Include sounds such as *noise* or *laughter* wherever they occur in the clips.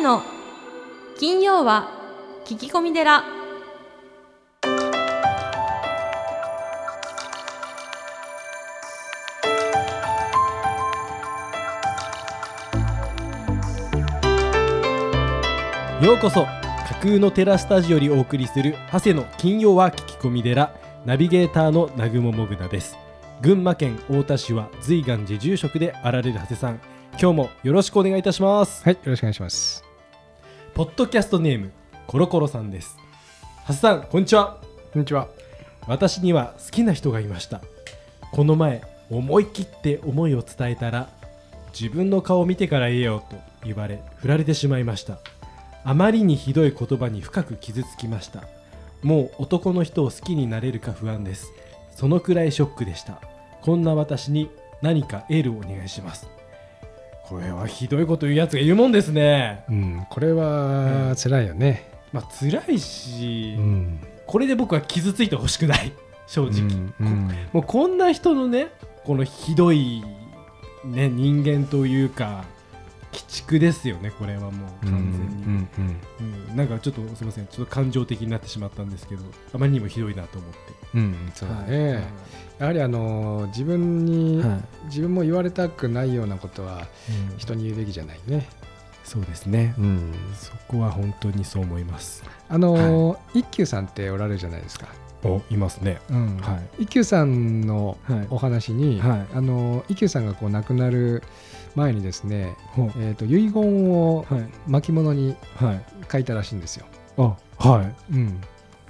谷の金曜は聞き込み寺。ようこそ架空のテラスタジオよりお送りする長谷の金曜は聞き込み寺ナビゲーターの南雲もぐなです。群馬県太田市は随願寺住職であられる長谷さん。今日もよろしくお願いいたします。はい、よろしくお願いします。ポッドキャストネームコロコロさんです。長谷さんこんにちは。こんにちは。私には好きな人がいました。この前思い切って思いを伝えたら自分の顔を見てから言えよと言われ振られてしまいました。あまりにひどい言葉に深く傷つきました。もう男の人を好きになれるか不安です。そのくらいショックでした。こんな私に何かエールをお願いしますこれはひどいこと言うやつがいるもんですね。うん、これは辛いよね。まあ辛いし、うん、これで僕は傷ついてほしくない。正直、うんうん。もうこんな人のねこのひどい、ね、人間というか鬼畜ですよねこれはもう完全に、うんうんうんなんかちょっとすみませんちょっと感情的になってしまったんですけどあまりにもひどいなと思って。うんうん、そうだね。やはりあの自分に、はい。自分も言われたくないようなことはうん。人に言うべきじゃないね。そうですね。うん、そこは本当にそう思います。あの、一休さんっておられるじゃないですか。おいますね。うん。は一休さんのはい。お話に、はい。あの一休さんがこう亡くなる前にですね、えー、と遺言をはい。巻物にはい。書いたらしいんですよ。あはい。うん、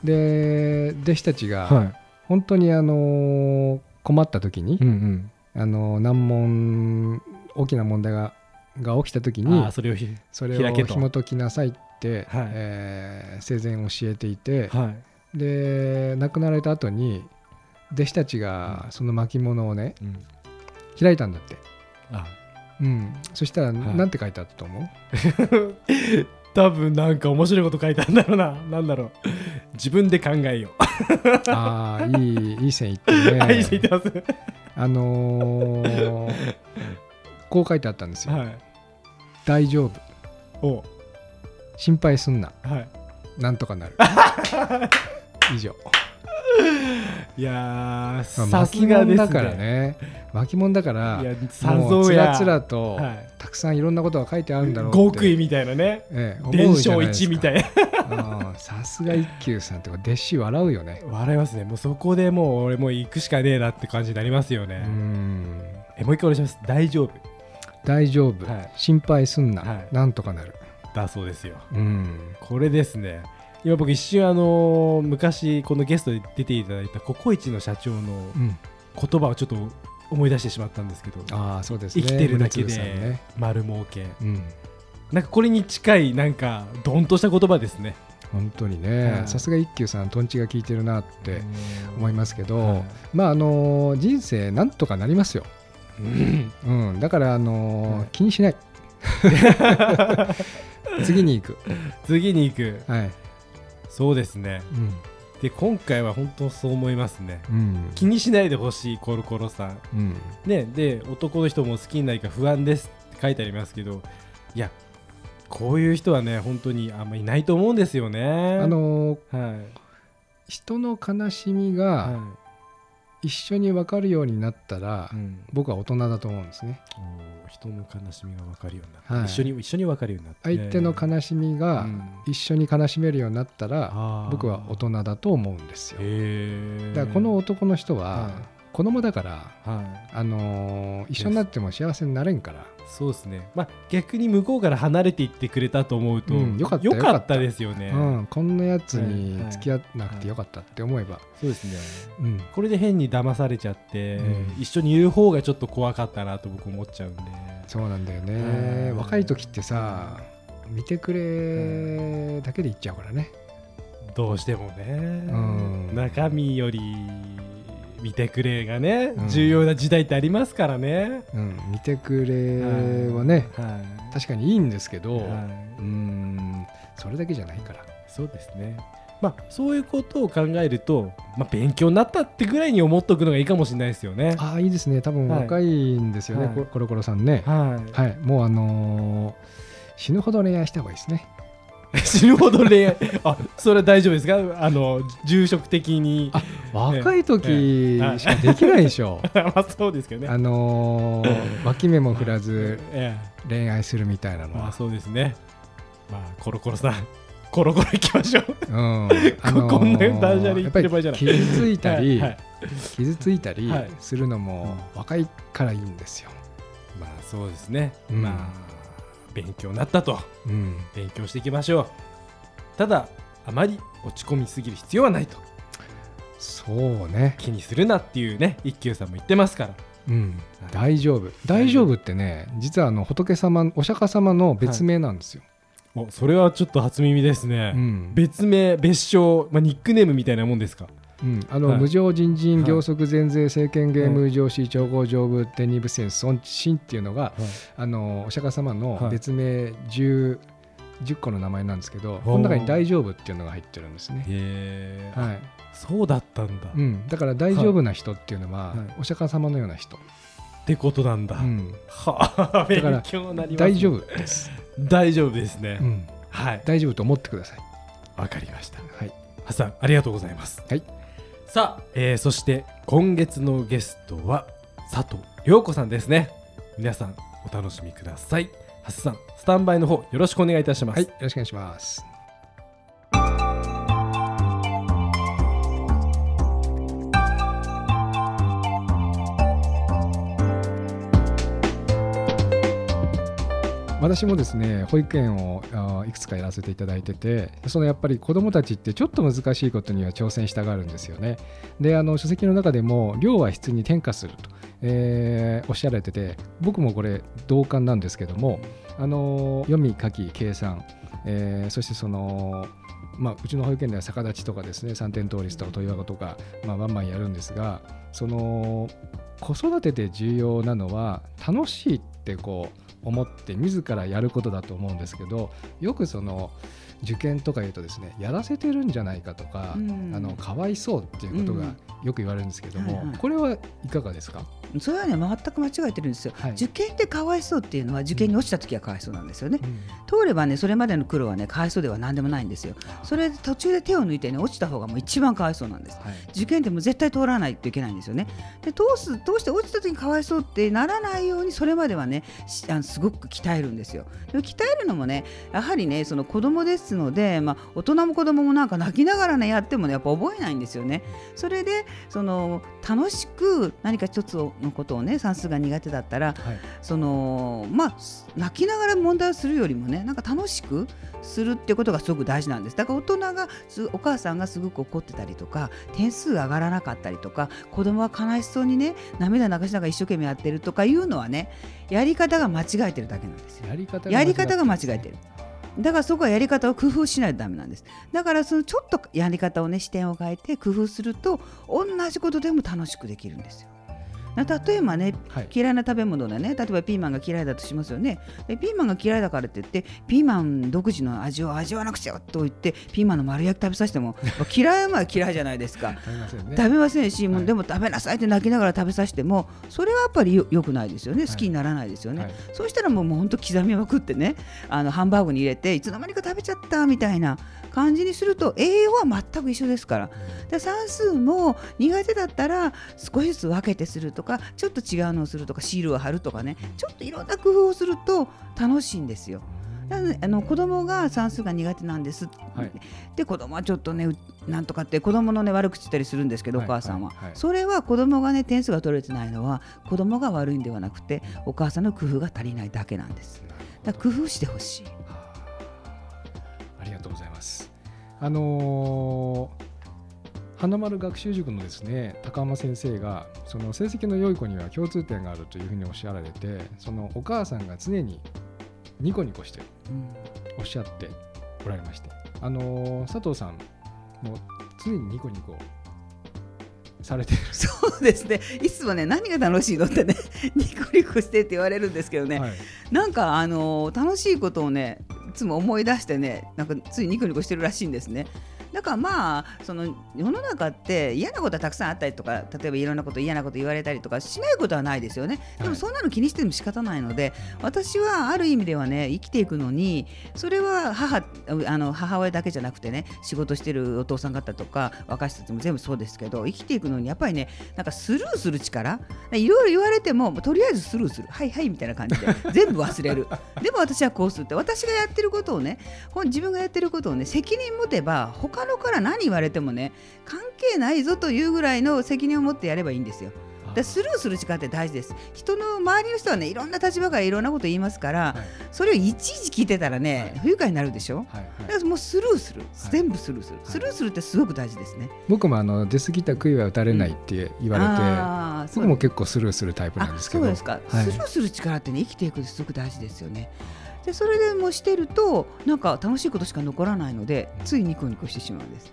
で弟子たちがはい。本当にあの困った時にうん、うん。あの難問大きな問題がが起きた時あにーそれをひそれを紐解きなさいって、はい。えー生前教えていて、はいで亡くなられた後に弟子たちがその巻物をねうん。開いたんだって、あ。うん、そしたらはい。何て書いてあったと思う、*laughs* 多分なんか面白いこと書いてあるんだろうな。なんだろう。自分で考えよう。*laughs* ああいいいい線いってるね。*laughs* はい、言ってます。あのーこう書いてあったんですよ、はい。大丈夫。お。心配すんな。はい。なんとかなる以上いやさ巻すがですね。物だからね巻物だからいや。つらつらと、はい。たくさんいろんなことが書いてあるんだろう極意みたいなね。ええ伝承ないですか1みたいな。うんさすが一休さんって弟子笑うよね笑いますね。もうそこでもう俺もう行くしかねえなって感じになりますようね。んえ、もう一回お願いします。大丈夫。大丈夫、はい心配すんな、はいなんとかなるだそうですよ。うんこれですね。今僕一瞬あのー昔このゲストで出ていただいたココイチの社長のうん。言葉をちょっと思い出してしまったんですけど、ああそうですね。生きてるだけでね。丸儲け、うん。なんかこれに近いなんかドンとした言葉ですね。本当にね。はい。さすが一休さんとんちが効いてるなって思いますけど、はい。まああの人生なんとかなりますよ、うん。うん、だからあのはい。気にしない。*laughs* 次に行く。次に行く。はい、そうですね。うん。で今回は本当そう思いますね。うん。気にしないでほしいコロコロさん。うん。ねで男の人も好きになるか不安ですって書いてありますけどいやこういう人はね本当にあんまいないと思うんですよね。あのはい。人の悲しみがは一緒に分かるようになったら、いうん。僕は大人だと思うんですね。人の悲しみが分かるようになって、はい。一緒に一緒に分かるようになって相手の悲しみがうん。一緒に悲しめるようになったら、あー。僕は大人だと思うんですよ。だからこの男の人は、はい子供だから、はい。あのー一緒になっても幸せになれんから。そうですね。まあ逆に向こうから離れていってくれたと思うと、うんよかったですよね、うん、こんなやつにはい付き合わなくてよかったって思えば、そうですね。うん。これで変に騙されちゃって、うん。一緒にいる方がちょっと怖かったなと僕思っちゃうんで。そうなんだようねん若い時ってさ見てくれだけで言っちゃうからね。どうしてもね、ん。中身より見てくれがね、うん。重要な時代ってありますからね、うん見てくれはねはい。確かにいいんですけど、はい、うんそれだけじゃないから。そうですね。まあそういうことを考えると、まあ、勉強になったってぐらいに思っとくのがいいかもしれないですよね。ああいいですね。多分はい。若いんですよね、はい。ココロコロさんね。はい。はい。もうあのー死ぬほど恋愛した方がいいですね *laughs* 死ぬほど恋愛あそれは大丈夫ですか？あの住職的に。あ若い時しかできないでしょ。*laughs* まあそうですけどね。あのー脇目も振らずえ恋愛するみたいなえまあのは、そうですね。まあコロコロさん *laughs* コロコロ行きましょう。うん。こんなダジャレ言ってる場合じゃない。傷ついたり、はいはい。傷ついたりはい。するのも若いからいいんですよ、まあそうですね、うん。まあ勉強になったと。うん、勉強していきましょう。ただあまり落ち込みすぎる必要はないと。そうね、気にするなっていうね一休さんも言ってますから。うん、大丈夫。大丈夫ってね実はあの仏様お釈迦様の別名なんですよ、おそれはちょっと初耳ですね、うん。別名別称、まあ、ニックネームみたいなもんですか？うん、あの、はい。無常人人はい行則前税政権芸無常視調合上部天二部戦尊神っていうのがあのお釈迦様のはい。別名 10, 10個の名前なんですけど、いこの中に大丈夫っていうのが入ってるんですね。へえ、はい。そうだったんだ、っうん、だから大丈夫な人っていうのは、はい。お釈迦様のような人、てことなんだ、うん。はあ *laughs* 勉だから強になります大丈夫です、大丈夫ですね、うん、はい。大丈夫と思ってください。わかりました。はい、ハさんありがとうございます。はいさあ、えーそして今月のゲストは佐藤涼子さんですね。皆さんお楽しみください。ハスさんスタンバイの方よろしくお願いいたします、はい、よろしくお願いします。私もですね保育園をいくつかやらせていただいててそのやっぱり子どもたちってちょっと難しいことには挑戦したがるんですよね。であの書籍の中でも量は質に転化すると、えーおっしゃられてて僕もこれ同感なんですけどもあの読み書き計算、えーそしてそのまあ、うちの保育園では逆立ちとかですね三点倒立とか問いわとか、まあ、バンバンやるんですがその子育てで重要なのは楽しいってこう思って自らやることだと思うんですけどよくその受験とか言うとですねやらせてるんじゃないかとか、うん。あのかわいそうっていうことがうん。よく言われるんですけども、はいはい。これはいかがですか、それはね全く間違えてるんですよ、はい。受験でかわいそうっていうのは受験に落ちた時はかわいそうなんですよね、うん。通ればねそれまでの苦労はねかわいそうでは何でもないんですよ。それで途中で手を抜いてね落ちた方がもう一番かわいそうなんです。はい。受験ってもう絶対通らないといけないんですよね。で通す通して落ちた時にかわいそうってならないようにそれまではねしあのすごく鍛えるんですよ。でも鍛えるのもねやはりねその子供ですので、まあ、大人も子供もなんか泣きながらねやってもねやっぱ覚えないんですよね。それでその楽しく何か一つのことをね算数が苦手だったらはい。そのまあ泣きながら問題をするよりもねなんか楽しくするっていうことがすごく大事なんです。だから大人がすお母さんがすごく怒ってたりとか点数が上がらなかったりとか子供は悲しそうにね涙流しながら一生懸命やってるとかいうのはねやり方が間違えてるだけなんですよ。やり方が間違えてる。る。だからそこはやり方を工夫しないとダメなんです。だからそのちょっとやり方をね視点を変えて工夫すると同じことでも楽しくできるんですよ。な例えばねはい。嫌いな食べ物でね。例えばピーマンが嫌いだとしますよね。でピーマンが嫌いだからって言ってピーマン独自の味を味わわなくちゃと言ってピーマンの丸焼き食べさせても *laughs* まあ嫌いは嫌いじゃないですか。食べませんね。食べませんし、もうはいでも食べなさいって泣きながら食べさせてもそれはやっぱりよよくないですよね。い。好きにならないですよね、はい。そうしたらもうもうほんと刻みまくってねあのハンバーグに入れていつの間にか食べちゃったみたいな感じにすると栄養は全く一緒ですから。で算数も苦手だったら少しずつ分けてするとかちょっと違うのをするとかシールを貼るとかね。ちょっといろんな工夫をすると楽しいんですよ。なのであの子供が算数が苦手なんです、はい。で子供はちょっとねうなんとかって子供のね悪口言ったりするんですけど、はいお母さんは、それは子供がね点数が取れてないのは子供が悪いんではなくてお母さんの工夫が足りないだけなんです。だから工夫してほしいあのー花丸学習塾のですね高浜先生がその成績の良い子には共通点があるというふうにおっしゃられてそのお母さんが常にニコニコしてるおっしゃっておられまして。あのー佐藤さんも常にニコニコされてる、そうですね。いつもね何が楽しいのってねニコニコしてって言われるんですけどね、はい。なんかあのー楽しいことをねいつも思い出してねなんかついニコニコしてるらしいんですね。だからまあその世の中って嫌なことはたくさんあったりとか例えばいろんなこと嫌なこと言われたりとかしないことはないですよね。でもそんなの気にしても仕方ないので、私はある意味ではね生きていくのにそれは母あの母親だけじゃなくてね仕事してるお父さん方とか若い人たちも全部そうですけど生きていくのにやっぱりねなんかスルーする力いろいろ言われてもとりあえずスルーする。はいはいみたいな感じで *laughs* 全部忘れる。でも私はこうするって私がやってることをね自分がやってることをね責任持てば他のから何言われてもね関係ないぞというぐらいの責任を持ってやればいいんですよ。だスルーする力って大事です。人の周りの人はねいろんな立場からいろんなこと言いますから、はい、それをいちいち聞いてたらね、はい、不愉快になるでしょ、はいはい、だからもうスルーする、全部スルーする、スルーするってすごく大事ですね。僕もあの出過ぎた杭は打たれないって言われて、う。ん、僕も結構スルーするタイプなんですけど。そうですか、スルーする力ってね生きていくすごく大事ですよねでそれでもしてるとなんか楽しいことしか残らないのでついニコニコしてしまうんです。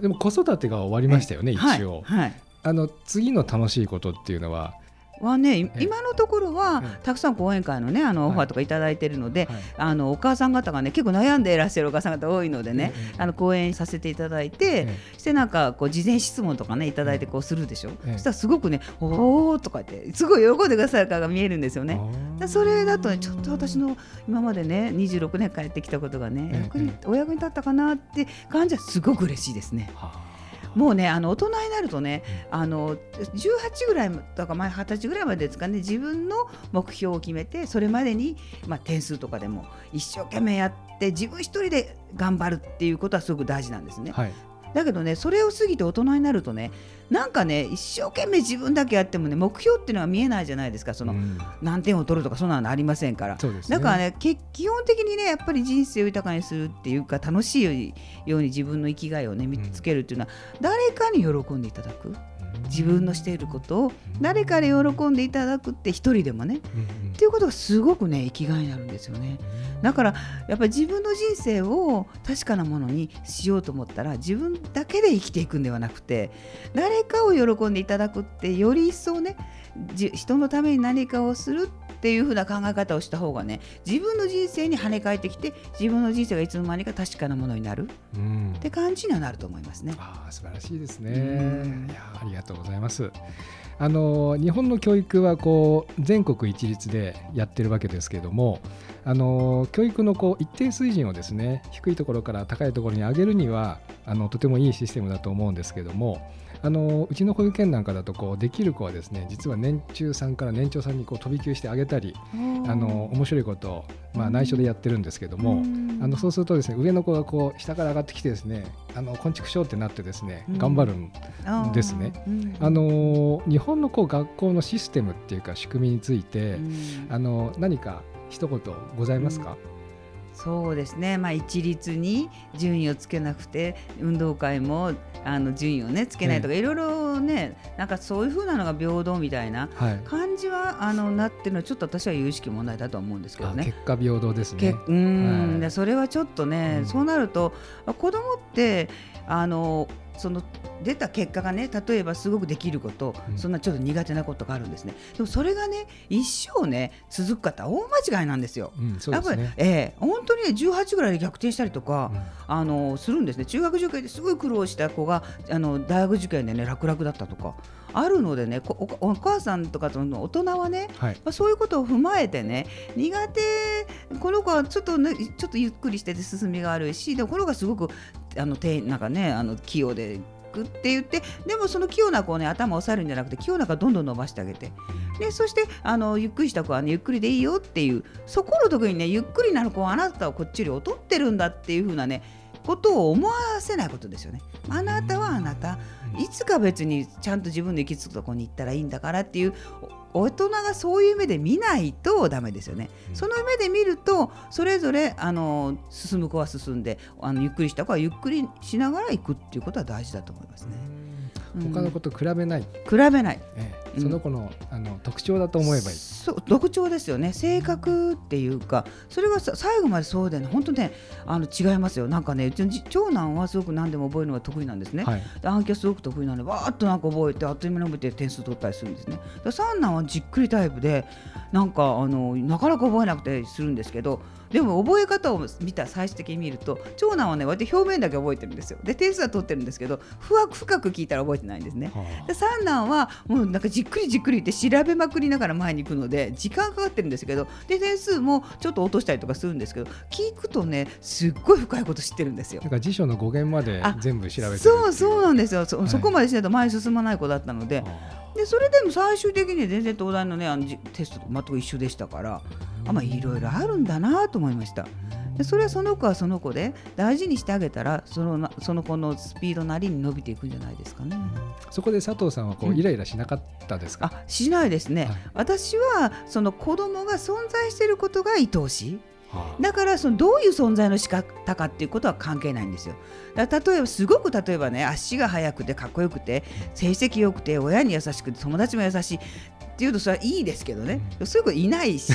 でも子育てが終わりましたよね、一応、はい、はい、あの次の楽しいことっていうのははね、今のところは、たくさん講演会のねあのオファーとか頂いてるので、あのお母さん方がね結構悩んでいらっしゃるお母さん方多いのでね、あの講演させていただいて、してなんかこう事前質問とかね頂いてこうするでしょ、そしたらすごくね「おお」とかってすごい喜んでくださる方が見えるんですよね。それだとねちょっと私の今までね26年帰ってきたことがね、お役に立ったかなって感じはすごく嬉しいですね。はあもうねあの大人になるとねあの18ぐらいとか前20歳ぐらいまでですかね自分の目標を決めてそれまでに、まあ、点数とかでも一生懸命やって自分一人で頑張るっていうことはすごく大事なんですね。はい、だけどねそれを過ぎて大人になるとねなんかね一生懸命自分だけやってもね目標っていうのは見えないじゃないですか。その、うん、何点を取るとかそんなのありませんから、ね、だからね基本的にねやっぱり人生を豊かにするっていうか楽しいように自分の生きがいをね見つけるっていうのは、うん、誰かに喜んでいただく。自分のしていることを誰かで喜んでいただくって一人でもね、っていうことがすごくね生きがいになるんですよね。だからやっぱり自分の人生を確かなものにしようと思ったら自分だけで生きていくんではなくて誰かを喜んでいただくってより一層ね人のために何かをするっていうふうな考え方をした方がね自分の人生に跳ね返ってきて自分の人生がいつの間にか確かなものになる、うん、って感じにはなると思いますね。あ素晴らしいですね、いやありがとうございます。あの日本の教育はこう全国一律でやってるわけですけれどもあの教育のこう一定水準をですね低いところから高いところに上げるにはあのとてもいいシステムだと思うんですけどもあのうちの保育園なんかだとこうできる子はですね実は年中さんから年長さんにこう飛び級してあげたりあの面白いことを、まあ、内緒でやってるんですけどもあのそうするとですね上の子がこう下から上がってきてですねあの昆虫症ってなってですね頑張るんですね。あの日本のこう学校のシステムっていうか仕組みについてあの何か一言ございますか、そうですね、まあ、一律に順位をつけなくて運動会もあの順位をねつけないとか、いろいろねなんかそういうふうなのが平等みたいな感じは、はい、あのなってるのはちょっと私は有識問題だと思うんですけどね。結果平等ですね。うん、はい、それはちょっとね、うん、そうなると子供ってあのその出た結果がね例えばすごくできること、うん、そんなちょっと苦手なことがあるんですね。でもそれがね一生ね続く方大間違いなんですよ。うんすね、やっぱり、えー、本当にね18ぐらいで逆転したりとか、うん、あのするんですね。中学受験ですごい苦労した子があの大学受験でね楽々だったとかあるのでねお母さんとかとの大人はね、はい、まあ、そういうことを踏まえてね苦手この子はちょっと、ね、ちょっとゆっくりしてて進みが悪いしでもこの子がすごくあのてなんかねあの器用でって言ってでもその器用な子をね頭を押さえるんじゃなくて器用な子はどんどん伸ばしてあげて。でそしてあのゆっくりした子は、ね、ゆっくりでいいよっていうそこの時にねゆっくりなる子はあなたはこっちより劣ってるんだっていうふうなねことを思わせないことですよね。あなたはあなた、いつか別にちゃんと自分で行き着くとこに行ったらいいんだからっていう大人がそういう目で見ないとダメですよね。その目で見るとそれぞれあの進む子は進んであのゆっくりした子はゆっくりしながら行くっていうことは大事だと思いますね。他の子と比べない、比べない、ええ、その子の,、あの特徴だと思えばいい。そう特徴ですよね。性格っていうかそれが最後までそうでね。本当ねあの違いますよ。なんかねうちの長男はすごく何でも覚えるのが得意なんですね、はい、暗記はすごく得意なのでわーっとなんか覚えてあっという間に覚えて点数取ったりするんですね。三男はじっくりタイプでなんかあのなかなか覚えなくてするんですけどでも覚え方を見た最終的に見ると長男はね割と表面だけ覚えてるんですよ。で点数は取ってるんですけどふわ深く聞いたら覚えてないんですね。で三男はもうなんかじっくりじっくり言って調べまくりながら前に行くので時間かかってるんですけどで点数もちょっと落としたりとかするんですけど聞くとねすっごい深いこと知ってるんですよ。だ。から辞書の語源まであ全部調べてるそうそうなんでですよ。そ,、はい。そこまでしないと前に進まない子だったので。でそれでも最終的には全然東大の,、ね、あのじテストと全く一緒でしたからあまあいろいろあるんだなと思いました。でそれはその子はその子で大事にしてあげたらそのなその子のスピードなりに伸びていくんじゃないですかね。そこで佐藤さんはこううん。イライラしなかったですか、あしないですね、はい。私はその子供が存在していることが愛おしい。はだからそのどういう存在の仕方かっていうことは関係ないんですよ。だ例えばすごく例えばね足が速くてかっこよくて成績良くて親に優しくて友達も優しいっていうとそれはいいですけどね、そういう子いないし。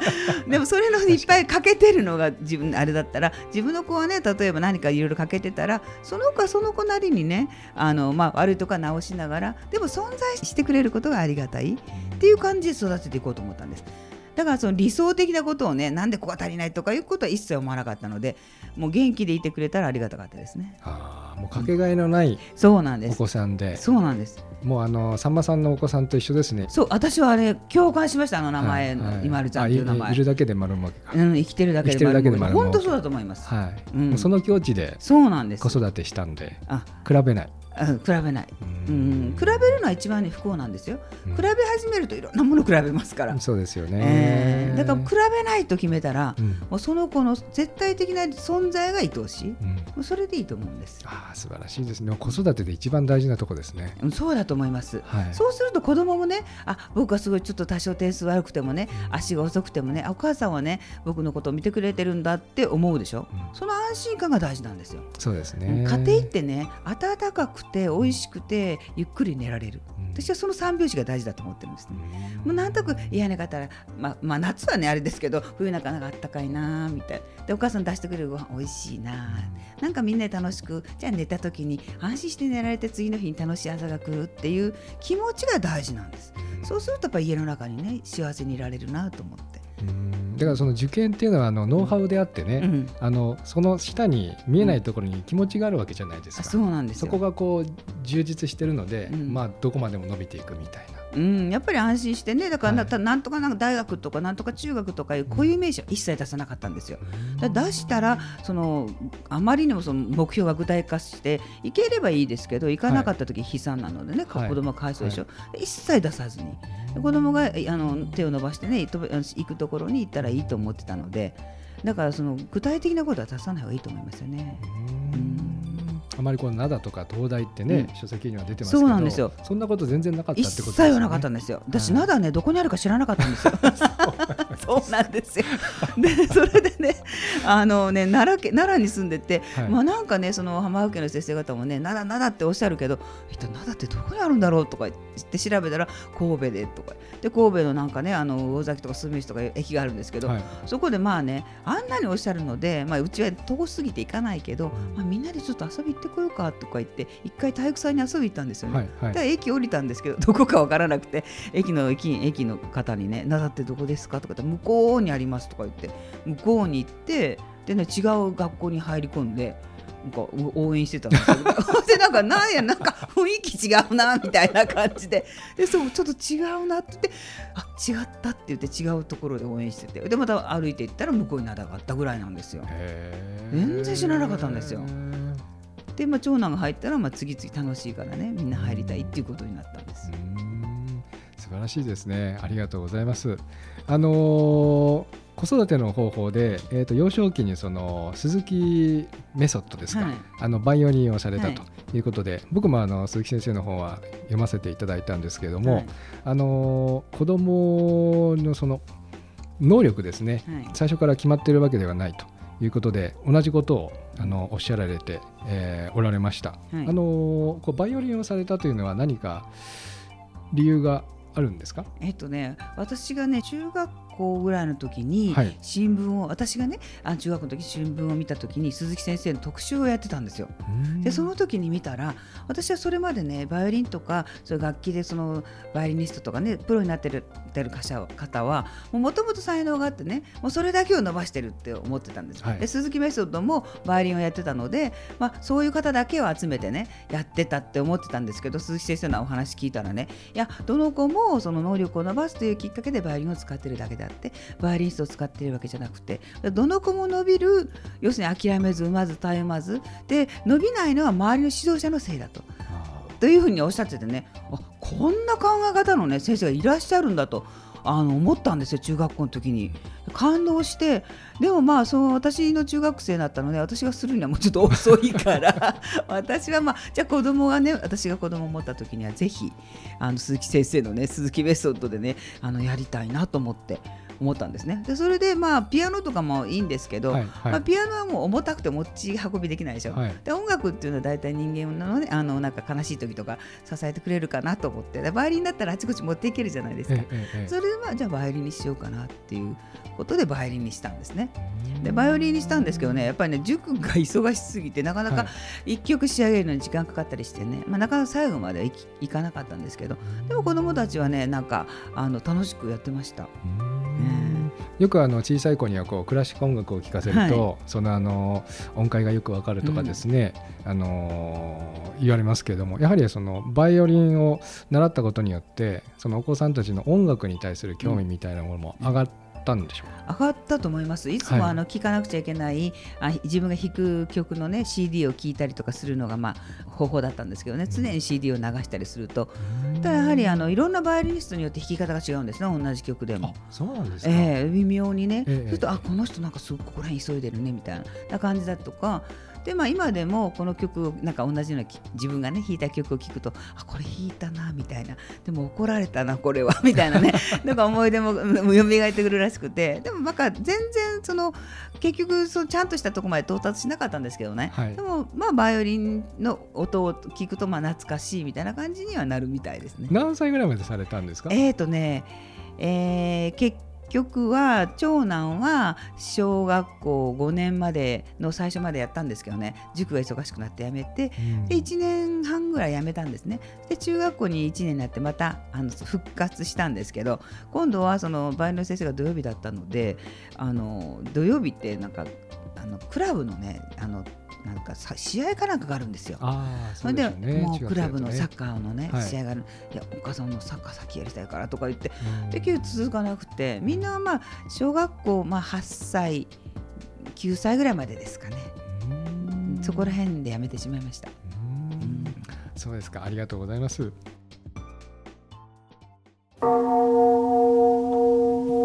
*laughs* でもそれのいっぱい欠けてるのが自分あれだったら自分の子はね例えば何かいろいろ欠けてたらその子はその子なりにねあの、まあ、悪いとこは直しながらでも存在してくれることがありがたいっていう感じで育てていこうと思ったんです。だからその理想的なことをねなんでここが足りないとかいうことは一切思わなかったのでもう元気でいてくれたらありがたかったですね。あーもうかけがえのないおそうなんです。子さんで、そうなんです。もうあのさんまさんのお子さんと一緒ですねそう私はあれ共感しましたあの名前の、はいはい今るちゃんっていう名あい。るだけで丸儲けか、うん生きてるだけで丸儲け本当そうだと思います。はい、うんもうその境地でそうなんです。子育てしたんであ、比べない、うん比べない。うん、比べるのは一番ね不幸なんですよ。うん比べ始めるといろんなもの比べますから。そうですよね、えーだから比べないと決めたら、うんもうその子の絶対的な存在が愛おしい。もうそれでいいと思うんです。ああ素晴らしいですね子育てで一番大事なとこですねうんそうだと思います。はいそうすると子供もね、あ僕はすごいちょっと多少点数悪くてもね、足が遅くてもね、あお母さんはね、僕のことを見てくれてるんだって思うでしょ。うんその安心感が大事なんですよ。そうですね家庭ってね、温かくて美味しくてゆっくり寝られる。うん。私はその三拍子が大事だと思ってるんですね。うん。もうなんとなく嫌な方は、まあ、まあ夏はねあれですけど冬なんかなんかあったかいなみたいな。でお母さん出してくれるご飯美味しいななんかみんなで楽しくじゃあ寝た時に安心して寝られて次の日に楽しい朝が来るっていう気持ちが大事なんです。そうするとやっぱ家の中にね幸せにいられるなと思って、うんだからその受験っていうのはあのノウハウであってね、うん。あのその下に見えないところに気持ちがあるわけじゃないですか、うなんですそよこがこう充実してるので、うん。まあどこまでも伸びていくみたいな。うん、やっぱり安心してねだからな,、はい。なんとかなんか大学とかなんとか中学とかいう固有名詞は一切出さなかったんですよ。出したらそのあまりにもその目標が具体化していければいいですけどいかなかった時悲惨なのでね、はい。子供がかわいそうでしょ、で一切出さずに。で子供がえあの手を伸ばしてねと行くところに行ったらいいと思ってたのでだからその具体的なことは出さない方がいいと思いますよね。うんあまりこの灘とか東大ってね、うん書籍には出てますけどそうなんですよそんなこと全然なかったって一ことですよね。切はなかったんですよ。私、はい灘ね、どこにあるか知らなかったんですよ。*laughs* *laughs* そうなんですよ。で、それでね、あのね、奈良県、奈良に住んでて、はいまあ、なんかね、その浜松家の先生方もね、奈良、奈良っておっしゃるけど、一体奈良ってどこにあるんだろうとか言って調べたら、神戸でとか。で、神戸のなんかね、あの魚崎とか住吉とか駅があるんですけど、はいそこでまあね、あんなにおっしゃるので、まあ、うちは遠すぎて行かないけど、まあ、みんなでちょっと遊び行ってこようかとか言って、一回体育祭に遊び行ったんですよね。はいはいで駅降りたんですけどどこかわからなくて駅の駅駅の方にね「灘ってどこですか?」とか言って「向こうにあります」とか言って向こうに行ってでね違う学校に入り込んで。なんかう応援してたんですよ。*laughs* でなんかなんやなんか雰囲気違うなみたいな感じででそうちょっと違うなって言ってあ違ったって言って違うところで応援しててでまた歩いていったら向こうに灘があったぐらいなんですよ。全然知らなかったんですよで、まあ、長男が入ったら、まあ、次々楽しいからねみんな入りたいっていうことになったんです。うん素晴らしいですね。ありがとうございます。あのー子育ての方法で、えー、と幼少期にその鈴木メソッドですか、はい。あのバイオリンをされたはい。ということで、僕もあの鈴木先生の方は読ませていただいたんですけれども、はい。あのー子供のその能力ですね、はい。最初から決まっているわけではないということで同じことをあのおっしゃられて、えーおられました、はい。あのーこうバイオリンをされたというのは何か理由があるんですか？えっとね、私がね中学校ぐらいの時に、はい。新聞を私がねあ中学の時新聞を見た時に鈴木先生の特集をやってたんですよ。でその時に見たら私はそれまでねバイオリンとかそういう楽器でそのバイオリニストとかねプロになってるてる方方はもともと才能があってねもうそれだけを伸ばしてるって思ってたんです、はい。で鈴木メソッドもバイオリンをやってたので、まあ、そういう方だけを集めてねやってたって思ってたんですけど鈴木先生のお話聞いたらねいやどの子もその能力を伸ばすというきっかけでバイオリンを使ってるだけであってバイオリニストを使っているわけじゃなくてどの子も伸びる要するに諦めず産まずたゆまずで伸びないのは周りの指導者のせいだと。というふうにおっしゃっててねあこんな考え方の、ね、先生がいらっしゃるんだとあの思ったんですよ中学校の時に。感動してでもまあその私の中学生だったので私がするにはもうちょっと遅いから。*laughs* 私はまあじゃあ子供がね私が子供を持った時にはぜひあの鈴木先生のね鈴木ベストでねあのやりたいなと思って。思ったんですね。でそれでまあピアノとかもいいんですけど、はいはい。まあ、ピアノはもう重たくて持ち運びできないでしょ、はい。で音楽っていうのは大体人間のねあのなんか悲しい時とか支えてくれるかなと思って。でバイオリンだったらあちこち持っていけるじゃないですか、ええええそれでまあじゃあバイオリンにしようかなっていうことでバイオリンにしたんですね。でバイオリンにしたんですけどねやっぱりね塾が忙しすぎてなかなはか一曲仕上げるのに時間かかったりしてね、まあ、なかなか最後まではいかなかったんですけど。でも子供たちはねなんかあの楽しくやってました。うんよくあの小さい子にはこうクラシック音楽を聴かせると、そのあの音階がよくわかるとかですね、あの言われますけれどもやはりそのバイオリンを習ったことによってそのお子さんたちの音楽に対する興味みたいなものも上がったんでしょうか、上がったと思います。いつもはい。あの聴かなくちゃいけない、あ自分が弾く曲のね CD を聴いたりとかするのがまあ方法だったんですけどね。常に CD を流したりすると。ただやはりあのいろんなバイオリニストによって弾き方が違うんですね同じ曲でも。そうなんですか、ええ微妙にね、ええするとあこの人なんかすごくここら辺急いでるねみたいな感じだとかでまあ今でもこの曲をなんか同じようなき自分がね弾いた曲を聴くとあこれ弾いたなみたいな。でも怒られたなこれは *laughs* みたいなね。*laughs* なんか思い出もうん蘇ってくるらしくて。でもなんか全然その結局そのちゃんとしたところまで到達しなかったんですけどね、はい。でもまあバイオリンの音を聞くとまあ懐かしいみたいな感じにはなるみたいですね。何歳ぐらいまでされたんですか？えーとね、えー結局は長男は小学校5年までの最初までやったんですけどね。塾が忙しくなってやめてうん。で1年半ぐらいやめたんですね。で中学校に1年になってまたあの復活したんですけど今度はそのバイオリンの先生が土曜日だったのであの土曜日ってなんかあのクラブのねあのなんかさ試合かなんかがあるんですよ。それでね。もうクラブのサッカカーのね、はい。試合があるいやお母さんのサッカー先やりたいからとか言って結局続かなくてみんなはまあ小学校、まあ、8歳9歳ぐらいまでですかね。うん。そこら辺でやめてしまいました。うん。そうですか。ありがとうございます。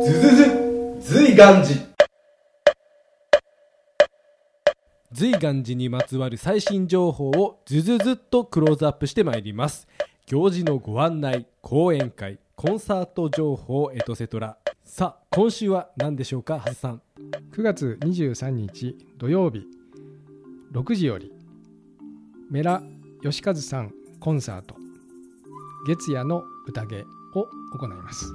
ずずず随願寺随願寺にまつわる最新情報をずずずっとクローズアップしてまいります。行事のご案内講演会コンサート情報エトセトラさあ今週は何でしょうかはずさん。9月23日土曜日。6時より。メラ義和さんコンサート。月夜の宴を行います、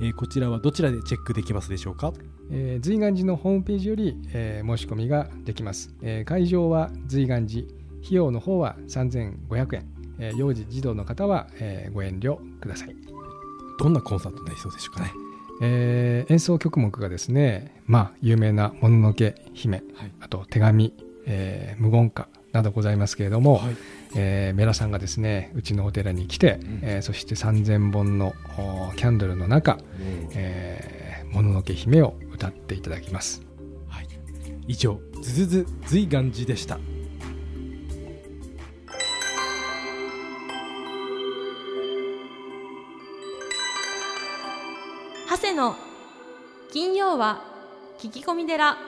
えーこちらはどちらでチェックできますでしょうか？えー随願寺のホームページより、えー申し込みができます、えー会場は随願寺。費用の方は3500円、えー幼児児童の方は、えーご遠慮ください。どんなコンサートになりそうでしょうかね？えー演奏曲目がですね、まあ、有名な「もののけ姫」はい。あと「手紙」えー無言歌などございますけれども、はいえーメラさんがですねうちのお寺に来て、うん。えーそして3000本のおキャンドルの中えーもののけ姫」を歌っていただきます。はい、以上ずずず随願寺でした。長谷の金曜は聞き込み寺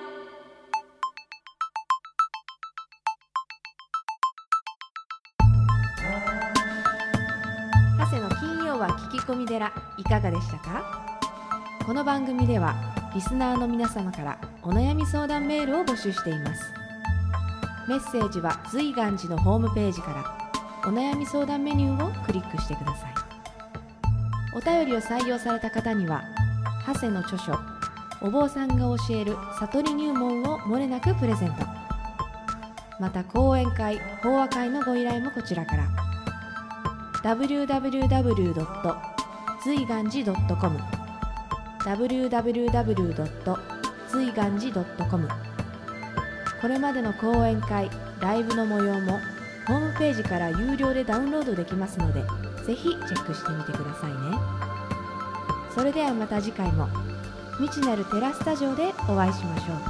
込み寺いかがでしたか？この番組ではリスナーの皆様からお悩み相談メールを募集しています。メッセージは随願寺のホームページからお悩み相談メニューをクリックしてください。お便りを採用された方には長谷の著書お坊さんが教える悟り入門をもれなくプレゼント。また講演会法話会のご依頼もこちらから。www. 随願寺 .com www. 随願寺 .com これまでの講演会ライブの模様もホームページから有料でダウンロードできますのでぜひチェックしてみてくださいね。それではまた次回も未知なるテラスタジオでお会いしましょう。